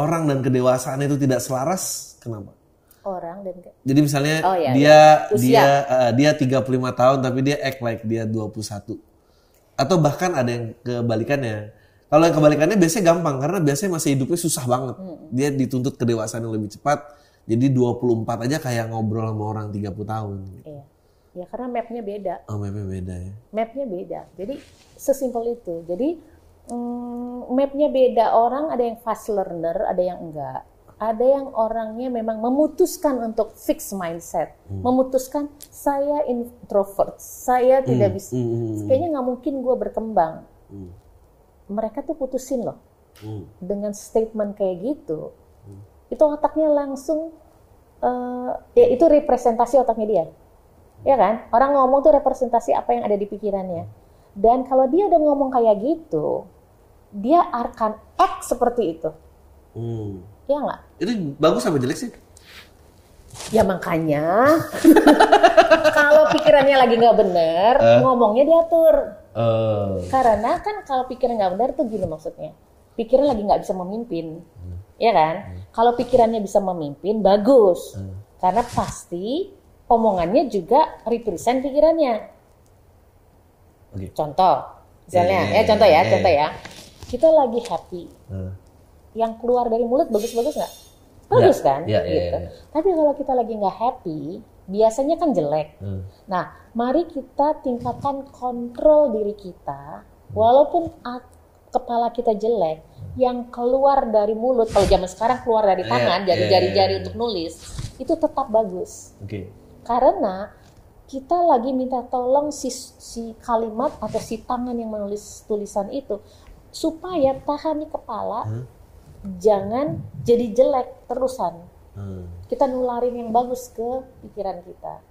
orang dan kedewasaan itu tidak selaras kenapa? Orang dan ke- Jadi misalnya Oh, iya, dia Usia. dia eh, dia 35 tahun tapi dia act like dia 21. Atau bahkan ada yang kebalikannya. Kalau yang kebalikannya biasanya gampang karena biasanya masih hidupnya susah banget. Dia dituntut kedewasaan yang lebih cepat. Jadi 24 aja kayak ngobrol sama orang 30 tahun. Iya. Ya karena mapnya beda. Oh, mapnya beda ya. Mapnya beda. Jadi sesimpel itu. Jadi mm, mapnya beda. Orang ada yang fast learner, ada yang enggak. Ada yang orangnya memang memutuskan untuk fix mindset, memutuskan saya introvert, saya tidak bisa, Hmm, kayaknya nggak mungkin gue berkembang. hmm, Mereka tuh putusin loh hmm. dengan statement kayak gitu, itu otaknya langsung, eh, ya itu representasi otaknya dia, ya kan? Orang ngomong tuh representasi apa yang ada di pikirannya. Dan kalau dia udah ngomong kayak gitu, dia akan act seperti itu, Hmm. ya nggak? Itu bagus apa jelek sih? Ya makanya, kalau pikirannya lagi nggak bener, ngomongnya diatur. Eh, Karena kan kalau pikiran nggak benar tuh gini maksudnya. Pikiran lagi nggak bisa memimpin. Ya kan? Kalau pikirannya bisa memimpin, bagus. Karena pasti omongannya juga represent pikirannya. Oke. Contoh, misalnya, Iya, ya contoh ya, iya, iya. contoh ya. Kita lagi happy. eh. Yang keluar dari mulut bagus-bagus nggak? Bagus Iya, kan? iya, iya, gitu. iya. Tapi kalau kita lagi nggak happy, biasanya kan jelek. Eh. Nah, mari kita tingkatkan kontrol diri kita, walaupun kepala kita jelek, yang keluar dari mulut, kalau zaman sekarang keluar dari Iya, tangan, iya, jari-jari-jari iya, untuk nulis, itu tetap bagus. Oke. Karena kita lagi minta tolong si, si kalimat atau si tangan yang menulis tulisan itu, supaya tahan di kepala, jangan jadi jelek terusan Eh. kita nularin yang bagus ke pikiran kita.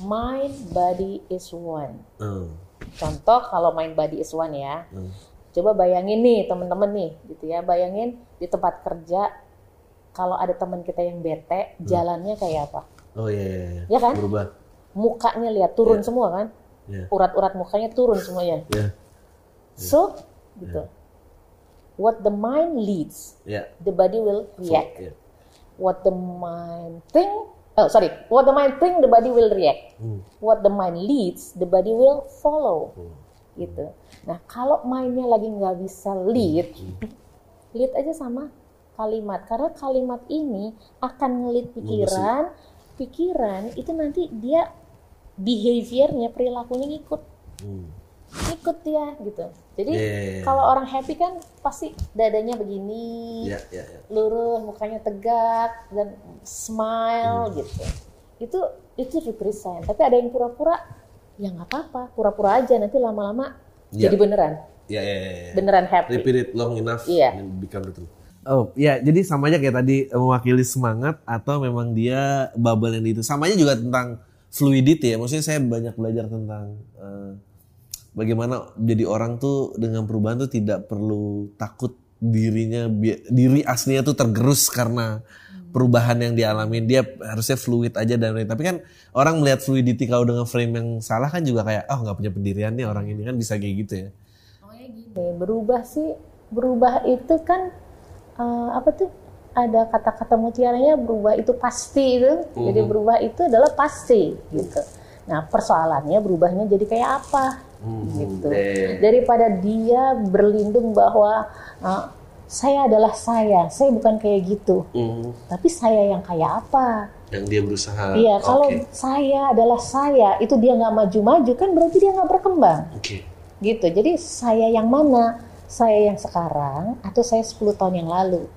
mind body is one. Hmm. Contoh kalau mind body is one ya. Hmm. Coba bayangin nih teman-teman nih gitu ya. Bayangin di tempat kerja kalau ada teman kita yang bete, jalannya kayak apa? Oh iya, iya, iya. Ya kan? Berubah. Mukanya lihat turun semua kan? Iya. Urat-urat mukanya turun semuanya. Iya. So, gitu. What the mind leads, Iya. the body will react. Iya. What the mind think, oh sorry, what the mind think, the body will react. Hmm. What the mind leads, the body will follow. Hmm. Gitu. Nah, kalau mindnya lagi nggak bisa lead, lead aja sama kalimat. Karena kalimat ini akan ngelit pikiran, pikiran itu nanti dia behaviornya, perilakunya ngikut Hmm. ikut dia gitu. Jadi Iya, iya, iya. kalau orang happy kan pasti dadanya begini, Iya, iya, iya. lurus, mukanya tegak dan smile Hmm. gitu. Itu itu represent. Tapi ada yang pura-pura, ya nggak apa-apa, pura-pura aja nanti lama-lama Iya. jadi beneran, Iya, iya, iya. iya. beneran happy. Repeat it long enough Iya. and become the truth. Oh, ya jadi sama aja kayak tadi mewakili semangat atau memang dia bubble yang itu. Samanya juga tentang fluidity ya. Maksudnya saya banyak belajar tentang eh, bagaimana jadi orang tuh dengan perubahan tuh tidak perlu takut dirinya diri aslinya tuh tergerus karena perubahan yang dialami dia harusnya fluid aja dan tapi kan orang melihat fluidity kalau dengan frame yang salah kan juga kayak oh nggak punya pendirian nih orang ini kan bisa kayak gitu ya Pokoknya gini, berubah sih, berubah itu kan eh, apa tuh? Ada kata-kata mutiaranya berubah itu pasti itu. Jadi berubah itu adalah pasti gitu. Nah persoalannya berubahnya jadi kayak apa gitu. Daripada dia berlindung bahwa eh, saya adalah saya, saya bukan kayak gitu. Hmm, Tapi saya yang kayak apa? yang dia berusaha Iya, kalau saya adalah saya, itu dia nggak maju-maju kan berarti dia nggak berkembang oke gitu. Jadi saya yang mana? Saya yang sekarang atau saya 10 tahun yang lalu?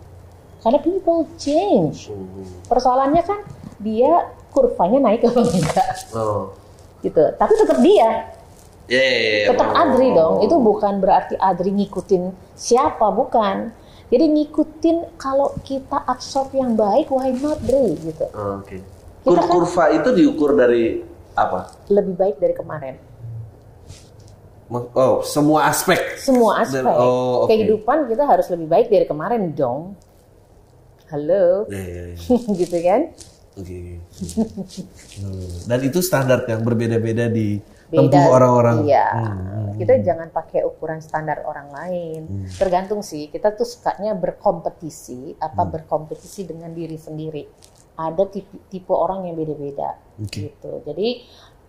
Karena people change. Hmm. Persoalannya kan dia kurvanya naik apa enggak Oh. gitu. Tapi tetap dia, Ya, ya, ya, ya. tetap Oh. Adri dong. Itu bukan berarti Adri ngikutin siapa, bukan. Jadi ngikutin kalau kita absorb yang baik, why not Dri gitu. Oh, Oke. Kita Kur- kan- kurva itu diukur dari apa? Lebih baik dari kemarin. Ma- Oh, semua aspek. Semua aspek oh, oke. kehidupan kita harus lebih baik dari kemarin dong. Halo, Ya, ya, ya. gitu kan? Oke. Hmm. Dan itu standar yang berbeda-beda di tempuh orang-orang. Iya, Hmm, kita jangan pakai ukuran standar orang lain. Tergantung sih, kita tuh sukanya berkompetisi, Hmm. apa berkompetisi dengan diri sendiri. Ada tipe, tipe orang yang beda-beda, Oke. gitu. Jadi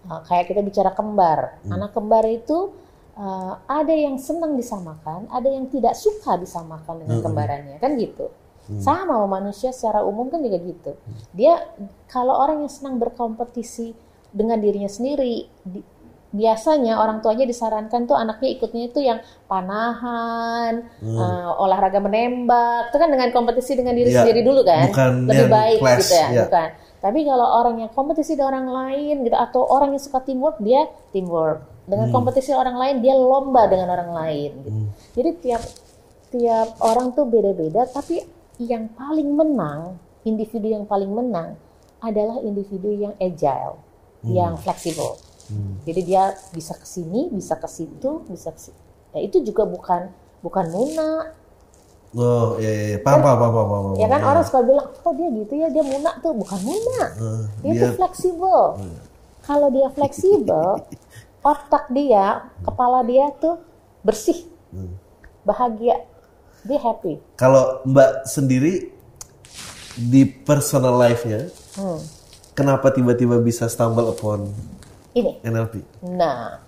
uh, kayak kita bicara kembar, Hmm. anak kembar itu uh, ada yang senang disamakan, ada yang tidak suka disamakan dengan Hmm. kembarannya, kan gitu. Sama sama manusia secara umum kan juga gitu. Dia kalau orang yang senang berkompetisi dengan dirinya sendiri, di- biasanya orang tuanya disarankan tuh anaknya ikutnya itu yang panahan, eh, olahraga menembak, itu kan dengan kompetisi dengan diri Iya, sendiri dulu kan, bukan lebih baik class, gitu ya, iya. bukan. Tapi kalau orang yang kompetisi dengan orang lain gitu atau orang yang suka teamwork dia teamwork. Dengan Hmm. kompetisi orang lain dia lomba dengan orang lain. Gitu. Jadi tiap tiap orang tuh beda-beda, tapi yang paling menang, individu yang paling menang adalah individu yang agile, yang fleksibel. Jadi dia bisa ke sini, bisa ke situ, bisa ke situ. Ya itu juga bukan bukan muna. Oh, ya, ya, ya. Paham, paham, paham, paham. Ya kan orang suka bilang, "Oh, dia gitu ya, dia muna tuh." Bukan muna. Eh, Dia tuh dia- fleksibel. Kalau dia fleksibel, otak dia, kepala dia tuh bersih, bahagia, dia happy. Kalau Mbak sendiri di personal life-nya, Hmm. kenapa tiba-tiba bisa stumble upon Ini. NLP? Nah,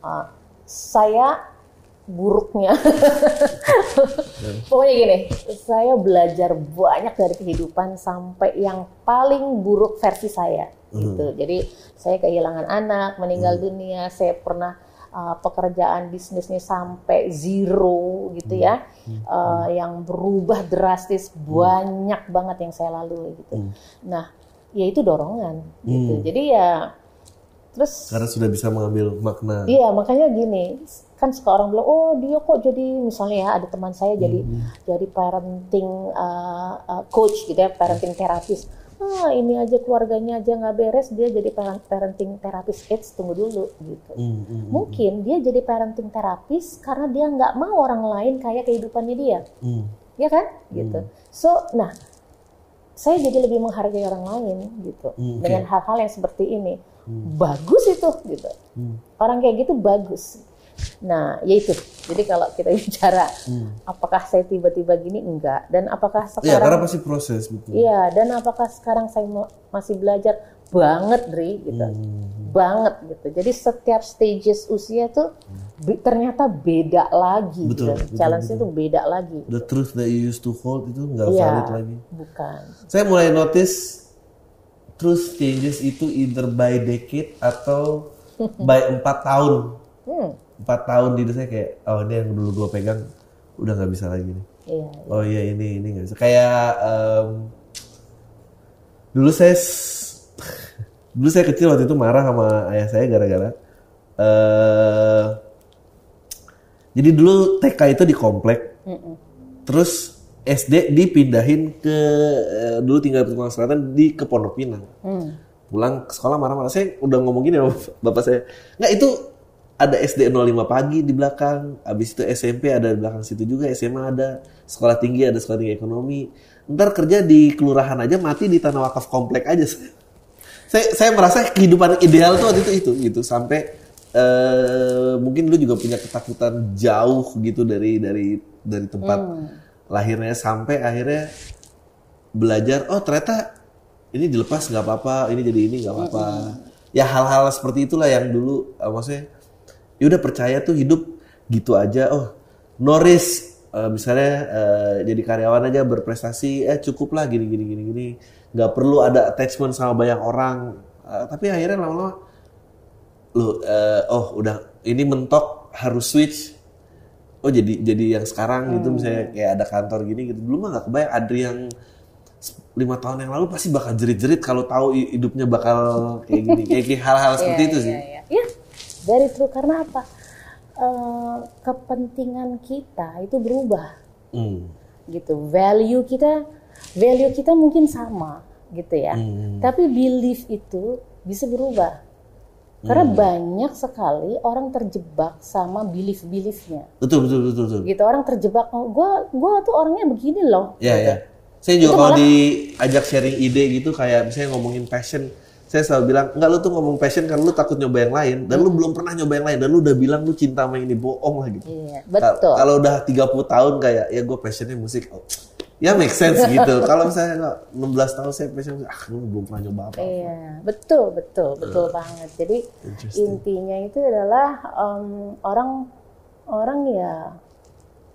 uh, saya buruknya. Pokoknya gini, saya belajar banyak dari kehidupan sampai yang paling buruk versi saya. Gitu. Jadi saya kehilangan anak, meninggal dunia, saya pernah uh, pekerjaan bisnisnya sampai zero gitu ya, Uh, yang berubah drastis banyak banget yang saya lalui gitu. Nah, ya itu dorongan gitu. Jadi ya terus Karena sudah bisa mengambil makna. Iya, makanya gini, kan suka orang bilang, oh dia kok jadi misalnya ya ada teman saya jadi jadi parenting uh, uh, coach gitu ya, parenting terapis. Ah ini aja keluarganya aja nggak beres dia jadi parent- parenting terapis AIDS tunggu dulu gitu. Hmm, hmm, hmm. mungkin dia jadi parenting terapis karena dia nggak mau orang lain kayak kehidupannya dia. Hmm. ya kan? Gitu. So nah saya jadi lebih menghargai orang lain gitu. Hmm, oke. dengan hal-hal yang seperti ini. Bagus itu gitu. Hmm. orang kayak gitu bagus nah yaitu jadi kalau kita bicara Hmm. apakah saya tiba-tiba gini enggak dan apakah Ya, karena sekarang pasti proses betul. iya dan apakah sekarang saya masih belajar banget Dri gitu Hmm. banget gitu jadi setiap stages usia tuh be- ternyata beda lagi Betul, gitu. betul, challenge betul. itu beda lagi The truth that you used to hold itu nggak Iya. valid lagi. bukan Saya mulai notice truth changes itu either by decade atau by empat tahun. hmm, Empat tahun di saya kayak, oh ini yang dulu gue pegang udah nggak bisa lagi nih. iya Oh iya ini ini nggak bisa. Kayak em, dulu saya dulu saya kecil waktu itu marah sama ayah saya gara-gara eh jadi dulu TK itu di komplek, Mm-mm. terus SD dipindahin ke eh, dulu tinggal di Petugas Selatan di ke Pondok Pinang. Hmm. Pulang ke sekolah marah-marah. Saya udah ngomong gini sama bapak saya. Nggak itu ada SD 05 pagi di belakang, habis itu SMP ada di belakang situ juga, SMA ada, sekolah tinggi ada sekolah tinggi ekonomi. Ntar kerja di kelurahan aja mati di tanah wakaf komplek aja. Saya saya merasa kehidupan ideal tuh waktu itu itu gitu. Sampai eh, mungkin lu juga punya ketakutan jauh gitu dari dari dari tempat lahirnya. Sampai akhirnya belajar oh ternyata ini dilepas nggak apa-apa ini jadi ini nggak apa-apa. Ya hal-hal seperti itulah yang dulu eh, maksudnya ya udah percaya tuh hidup gitu aja. Oh no risk. Eh, misalnya eh, jadi karyawan aja berprestasi eh cukup lah gini gini gini gini. Nggak perlu ada attachment sama banyak orang. Eh, tapi akhirnya lama-lama lu eh, oh udah ini mentok harus switch. Oh jadi jadi yang sekarang gitu misalnya kayak ada kantor gini gitu. Dulu mah nggak kebayang Adri yang lima tahun yang lalu pasti bakal jerit-jerit kalau tahu hi- hidupnya bakal kayak gini. Kayak, hal-hal seperti Iya, itu iya, sih. iya. Ya, very true karena apa? Eh, kepentingan kita itu berubah Hmm. gitu. Value kita, value kita mungkin sama gitu ya. Hmm. Tapi belief itu bisa berubah. Karena banyak sekali orang terjebak sama belief-beliefnya. betul betul betul betul Gitu orang terjebak, oh, gua gua tuh orangnya begini loh. ya gitu. ya saya juga Itu kalau malah- diajak sharing ide gitu kayak misalnya ngomongin passion saya selalu bilang enggak lu tuh ngomong passion karena lu takut nyoba yang lain dan lu belum pernah nyoba yang lain dan lu udah bilang lu cinta sama ini bohong lah gitu Iya, betul. Kalau udah 30 tahun kayak ya gue passionnya musik. Oh, ya make sense gitu. Kalau misalnya nggak 16 tahun saya passion ah lu belum pernah nyoba apa. Iya, betul, betul, betul banget. Jadi intinya itu adalah em, orang orang ya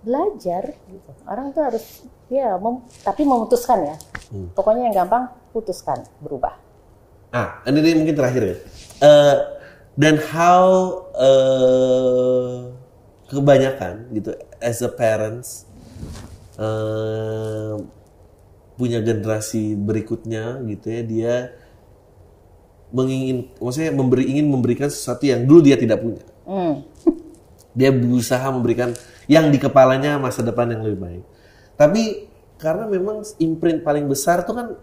belajar gitu. Orang tuh harus ya mem- tapi memutuskan ya. Hmm. Pokoknya yang gampang putuskan berubah. Ah, ini, ini mungkin terakhir ya. Eh, dan how eh, kebanyakan gitu as a parents eh, punya generasi berikutnya gitu ya dia mengingin maksudnya memberi ingin memberikan sesuatu yang dulu dia tidak punya. Hmm. dia berusaha memberikan yang di kepalanya masa depan yang lebih baik. Tapi karena memang imprint paling besar itu kan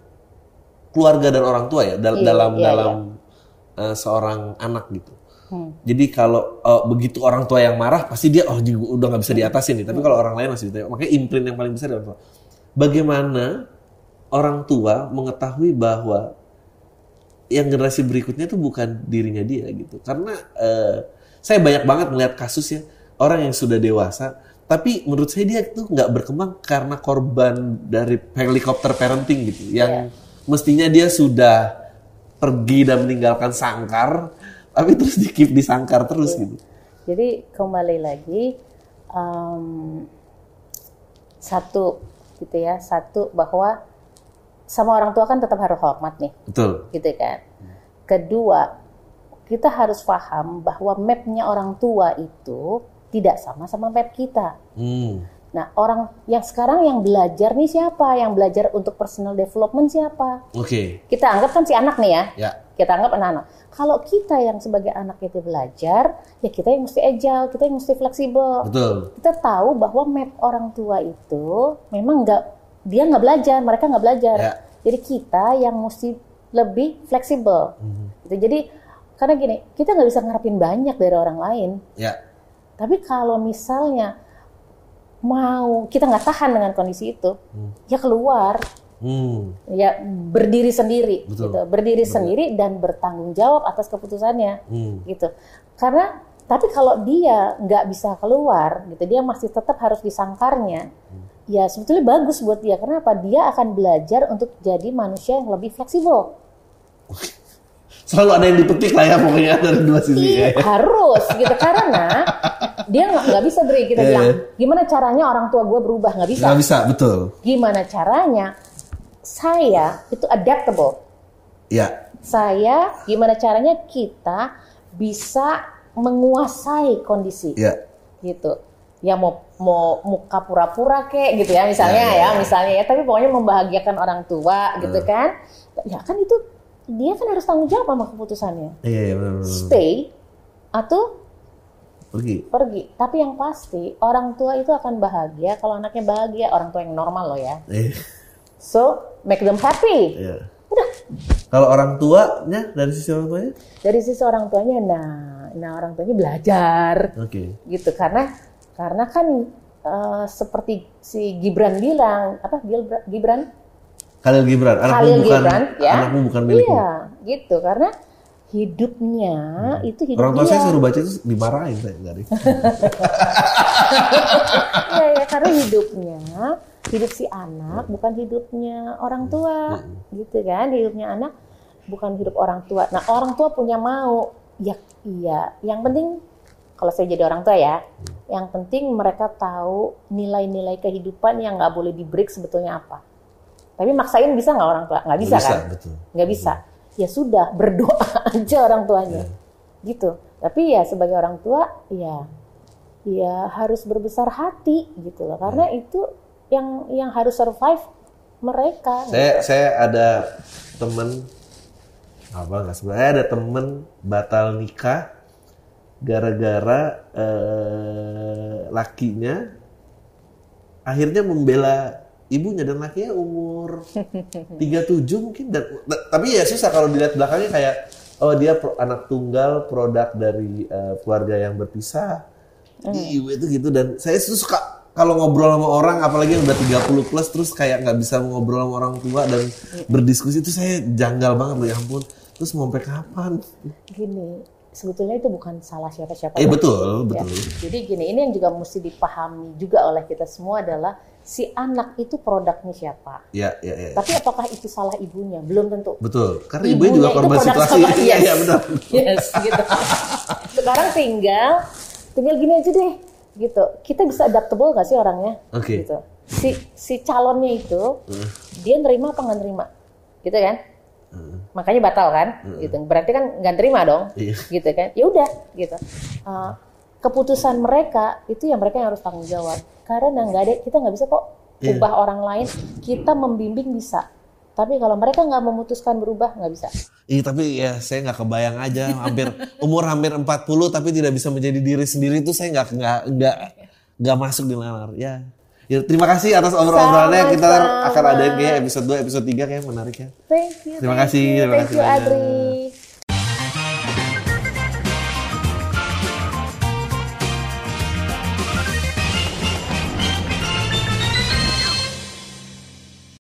keluarga dan orang tua ya dal- Iya, dalam iya, dalam eh, seorang anak gitu. Hmm. Jadi kalau eh, begitu orang tua yang marah pasti dia oh juga udah nggak bisa diatasin nih. Tapi kalau orang lain masih ditanya. Makanya imprint yang paling besar adalah bagaimana orang tua mengetahui bahwa yang generasi berikutnya itu bukan dirinya dia gitu. Karena eh, saya banyak banget melihat kasus ya orang yang sudah dewasa, tapi menurut saya dia itu nggak berkembang karena korban dari helikopter parenting gitu, yang mestinya dia sudah pergi dan meninggalkan sangkar, tapi terus di keep di sangkar terus gitu. Jadi kembali lagi em, satu gitu ya, satu bahwa sama orang tua kan tetap harus hormat nih. Betul. gitu kan. Kedua, kita harus paham bahwa mapnya orang tua itu tidak sama sama map kita. Hmm. Nah, orang yang sekarang yang belajar nih siapa? Yang belajar untuk personal development siapa? Oke. Kita anggap kan si anak nih ya. Ya. Kita anggap anak-anak. Kalau kita yang sebagai anak itu belajar, ya kita yang mesti agile, kita yang mesti fleksibel. Betul. Kita tahu bahwa map orang tua itu memang nggak dia nggak belajar, mereka nggak belajar. Ya. Jadi kita yang mesti lebih fleksibel. Gitu. Jadi karena gini, kita nggak bisa ngarepin banyak dari orang lain. Ya. Tapi kalau misalnya mau kita nggak tahan dengan kondisi itu, ya keluar, Hmm. ya berdiri sendiri, Betul. gitu, berdiri sendiri dan bertanggung jawab atas keputusannya, Hmm. gitu. Karena tapi kalau dia nggak bisa keluar, gitu, dia masih tetap harus disangkarnya. Ya sebetulnya bagus buat dia. Kenapa? Dia akan belajar untuk jadi manusia yang lebih fleksibel. Selalu ada yang dipetik lah ya pokoknya dari dua sisi Iya, ya. harus gitu karena dia nggak nggak bisa Dre kita Iya, bilang iya. gimana caranya orang tua gue berubah nggak bisa Nggak bisa, betul. gimana caranya saya itu adaptable Ya. saya gimana caranya kita bisa menguasai kondisi Ya. gitu ya mau mau muka pura-pura kek gitu ya misalnya Ya, ya, ya, ya. misalnya ya tapi pokoknya membahagiakan orang tua gitu kan ya kan itu dia kan harus tanggung jawab sama keputusannya Iya, iya benar benar. stay atau Pergi. pergi. Tapi yang pasti orang tua itu akan bahagia kalau anaknya bahagia, orang tua yang normal loh ya. Iya. So make them happy. Iya. Udah. Kalau orang tuanya dari sisi orang tuanya? Dari sisi orang tuanya, nah, nah orang tuanya belajar Oke. gitu karena karena kan eh, seperti si Gibran bilang apa Gibran, Gibran Khalil Gibran, anakmu Khalil bukan Gibran ya anakmu bukan milikmu. iya gitu karena hidupnya itu hidup Orang tua saya suruh baca itu dimarahin saya dari. ya, ya karena hidupnya hidup si anak bukan hidupnya orang tua gitu kan? Hidupnya anak bukan hidup orang tua. Nah orang tua punya mau. Ya iya. Yang penting kalau saya jadi orang tua ya yang penting mereka tahu nilai-nilai kehidupan yang nggak boleh di break sebetulnya apa. Tapi maksain bisa nggak orang tua? Nggak bisa, Nggak kan? betul. nggak bisa ya sudah berdoa aja orang tuanya. Gitu. Tapi ya sebagai orang tua ya ya harus berbesar hati gitu loh. Karena itu yang yang harus survive mereka. Saya saya ada temen apa nggak sebenarnya ada temen batal nikah gara-gara eh, lakinya akhirnya membela ibunya dan lakinya umur 37 mungkin. Dan da- tapi ya susah kalau dilihat belakangnya kayak oh dia pro- anak tunggal produk dari eh, keluarga yang berpisah. Ibu itu gitu. Dan saya suka kalau ngobrol sama orang apalagi yang udah 30 plus terus kayak nggak bisa ngobrol sama orang tua dan berdiskusi itu saya janggal banget loh ya ampun terus mau sampai kapan? Gini sebetulnya itu bukan salah siapa-siapa eh betul Ya. betul. Jadi gini ini yang juga mesti dipahami juga oleh kita semua adalah si anak itu produknya siapa? Ya ya ya. Tapi apakah itu salah ibunya? Belum tentu. Betul. Karena ibunya juga itu korban situasi. iya iya benar. Yes gitu. Sekarang tinggal tinggal gini aja deh gitu. Kita bisa adaptable gak sih orangnya? Oke. gitu. Si si calonnya itu dia nerima apa nggak nerima? Gitu kan? Makanya batal kan? Gitu. Berarti kan nggak nerima dong. Iya. gitu kan? Ya udah gitu. Uh, keputusan mereka itu yang mereka yang harus tanggung jawab karena nggak ada kita nggak bisa kok Iya. ubah orang lain kita membimbing bisa tapi kalau mereka nggak memutuskan berubah nggak bisa Iya tapi ya saya nggak kebayang aja hampir umur hampir 40 tapi tidak bisa menjadi diri sendiri itu saya nggak nggak nggak nggak masuk di nalar ya. Ya terima kasih atas obrolan-obrolannya kita akan adain kayak episode 2 episode 3 kayak menarik ya. Thank you. Terima thank kasih, you, terima Thank kasih you, banyak. Adri.